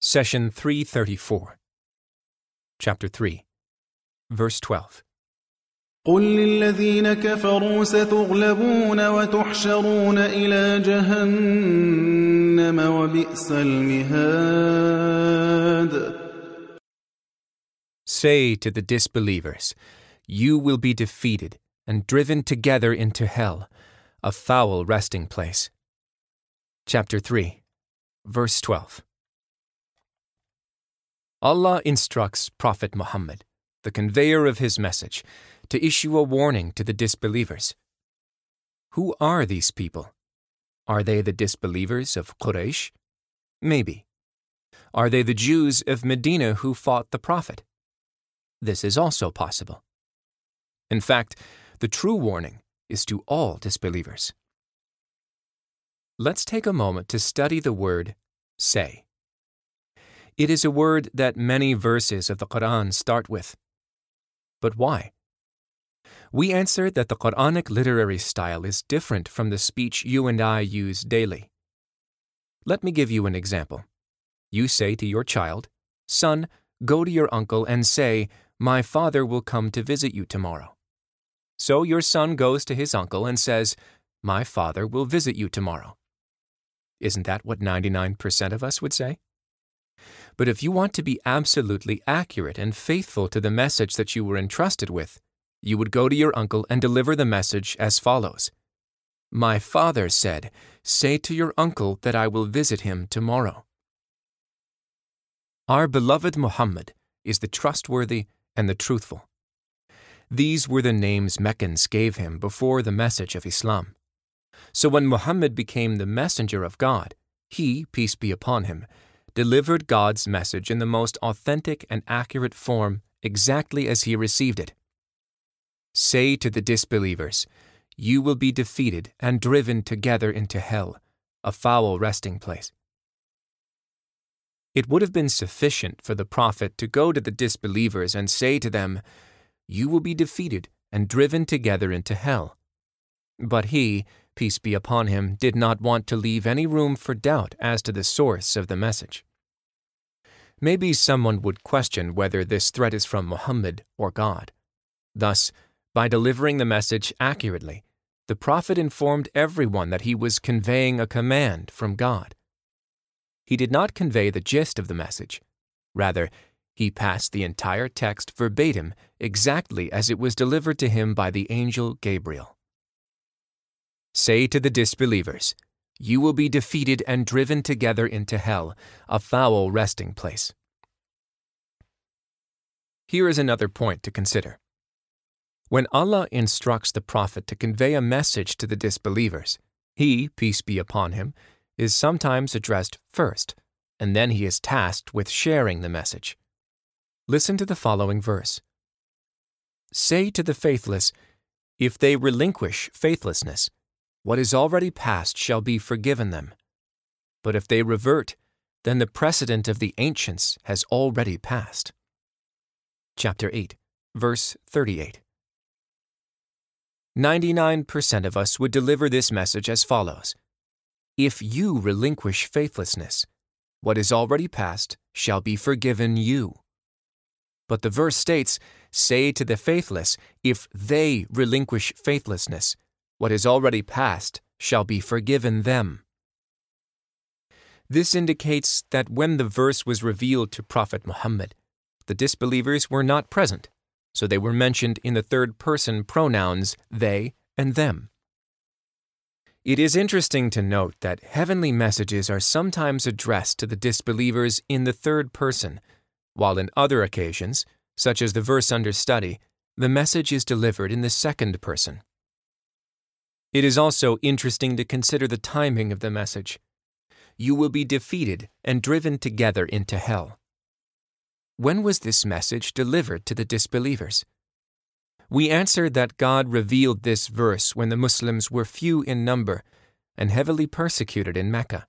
Session 334. Chapter 3. Verse 12. قل للذين كفروا ستغلبون وتحشرون إلى جهنم وبئس المهاد Say to the disbelievers, You will be defeated and driven together into hell, a foul resting place. Chapter 3. Verse 12. Allah instructs Prophet Muhammad, the conveyor of his message, to issue a warning to the disbelievers. Who are these people? Are they the disbelievers of Quraysh? Maybe. Are they the Jews of Medina who fought the Prophet? This is also possible. In fact, the true warning is to all disbelievers. Let's take a moment to study the word say. It is a word that many verses of the Quran start with. But why? We answer that the Quranic literary style is different from the speech you and I use daily. Let me give you an example. You say to your child, Son, go to your uncle and say, My father will come to visit you tomorrow. So your son goes to his uncle and says, My father will visit you tomorrow. Isn't that what 99% of us would say? But if you want to be absolutely accurate and faithful to the message that you were entrusted with, you would go to your uncle and deliver the message as follows My father said, Say to your uncle that I will visit him tomorrow. Our beloved Muhammad is the trustworthy and the truthful. These were the names Meccans gave him before the message of Islam. So when Muhammad became the messenger of God, he, peace be upon him, delivered God's message in the most authentic and accurate form exactly as he received it. Say to the disbelievers, You will be defeated and driven together into hell, a foul resting place. It would have been sufficient for the prophet to go to the disbelievers and say to them, You will be defeated and driven together into hell. But he, peace be upon him, did not want to leave any room for doubt as to the source of the message. Maybe someone would question whether this threat is from Muhammad or God. Thus, by delivering the message accurately, the prophet informed everyone that he was conveying a command from God. He did not convey the gist of the message. Rather, he passed the entire text verbatim exactly as it was delivered to him by the angel Gabriel. Say to the disbelievers, You will be defeated and driven together into hell, a foul resting place. Here is another point to consider. When Allah instructs the Prophet to convey a message to the disbelievers, he, peace be upon him, is sometimes addressed first, and then he is tasked with sharing the message. Listen to the following verse Say to the faithless, if they relinquish faithlessness, what is already past shall be forgiven them. But if they revert, then the precedent of the ancients has already passed. Chapter 8, verse 38. 99% of us would deliver this message as follows If you relinquish faithlessness, what is already past shall be forgiven you. But the verse states, Say to the faithless, if they relinquish faithlessness, what is already past shall be forgiven them. This indicates that when the verse was revealed to Prophet Muhammad, the disbelievers were not present so they were mentioned in the third person pronouns they and them. It is interesting to note that heavenly messages are sometimes addressed to the disbelievers in the third person, while in other occasions, such as the verse under study, the message is delivered in the second person. It is also interesting to consider the timing of the message. You will be defeated and driven together into hell. When was this message delivered to the disbelievers? We answer that God revealed this verse when the Muslims were few in number and heavily persecuted in Mecca.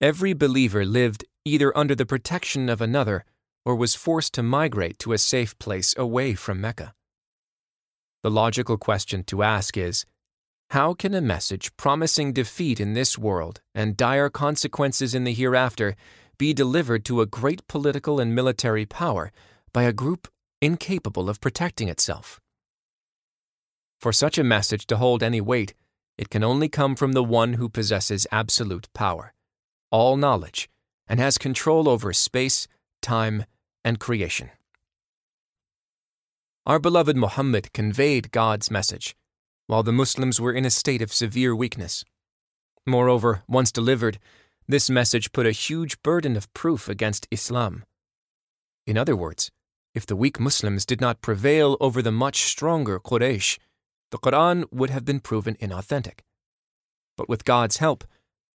Every believer lived either under the protection of another or was forced to migrate to a safe place away from Mecca. The logical question to ask is how can a message promising defeat in this world and dire consequences in the hereafter be delivered to a great political and military power by a group incapable of protecting itself. For such a message to hold any weight, it can only come from the one who possesses absolute power, all knowledge, and has control over space, time, and creation. Our beloved Muhammad conveyed God's message, while the Muslims were in a state of severe weakness. Moreover, once delivered, this message put a huge burden of proof against Islam. In other words, if the weak Muslims did not prevail over the much stronger Quraysh, the Quran would have been proven inauthentic. But with God's help,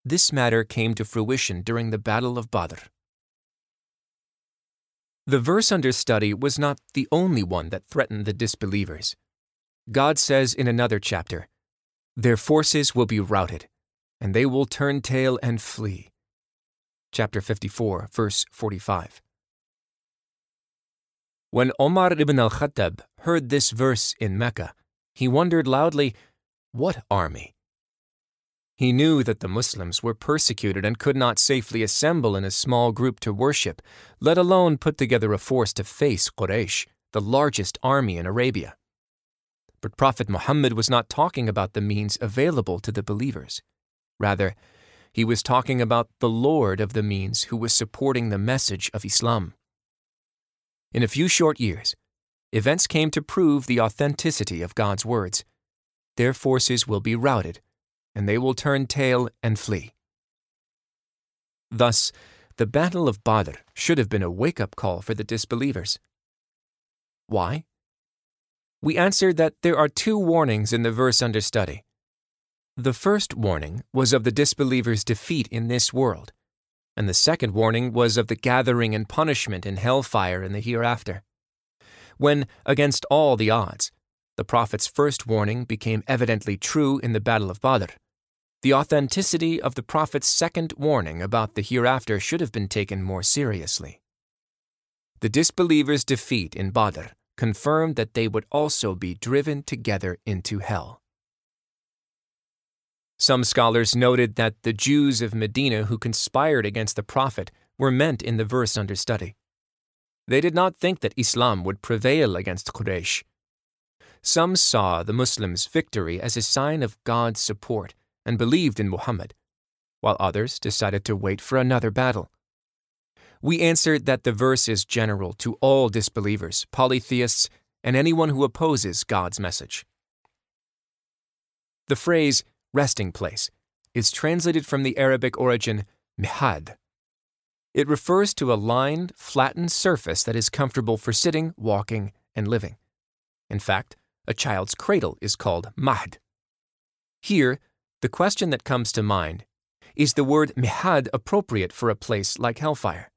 this matter came to fruition during the Battle of Badr. The verse under study was not the only one that threatened the disbelievers. God says in another chapter, Their forces will be routed, and they will turn tail and flee. Chapter 54, verse 45. When Omar ibn al Khattab heard this verse in Mecca, he wondered loudly, What army? He knew that the Muslims were persecuted and could not safely assemble in a small group to worship, let alone put together a force to face Quraysh, the largest army in Arabia. But Prophet Muhammad was not talking about the means available to the believers. Rather, he was talking about the Lord of the means who was supporting the message of Islam. In a few short years, events came to prove the authenticity of God's words. Their forces will be routed and they will turn tail and flee. Thus, the Battle of Badr should have been a wake up call for the disbelievers. Why? We answer that there are two warnings in the verse under study. The first warning was of the disbelievers' defeat in this world, and the second warning was of the gathering and punishment in hellfire in the hereafter. When, against all the odds, the Prophet's first warning became evidently true in the Battle of Badr, the authenticity of the Prophet's second warning about the hereafter should have been taken more seriously. The disbelievers' defeat in Badr confirmed that they would also be driven together into hell. Some scholars noted that the Jews of Medina who conspired against the Prophet were meant in the verse under study. They did not think that Islam would prevail against Quraysh. Some saw the Muslims' victory as a sign of God's support and believed in Muhammad, while others decided to wait for another battle. We answered that the verse is general to all disbelievers, polytheists, and anyone who opposes God's message. The phrase resting place is translated from the Arabic origin mihad. It refers to a lined, flattened surface that is comfortable for sitting, walking, and living. In fact, a child's cradle is called mahd. Here, the question that comes to mind is the word mihad appropriate for a place like hellfire?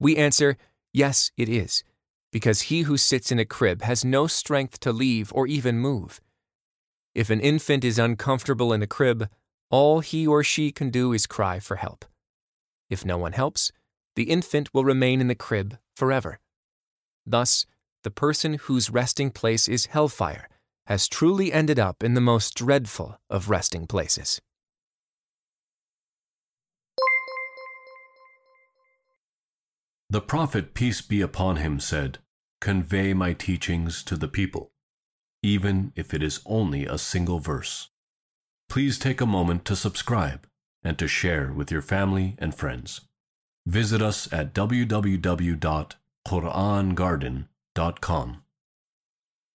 We answer, yes, it is, because he who sits in a crib has no strength to leave or even move. If an infant is uncomfortable in a crib, all he or she can do is cry for help. If no one helps, the infant will remain in the crib forever. Thus, the person whose resting place is hellfire has truly ended up in the most dreadful of resting places. The Prophet, peace be upon him, said, Convey my teachings to the people, even if it is only a single verse. Please take a moment to subscribe and to share with your family and friends. Visit us at www.qurangarden.com.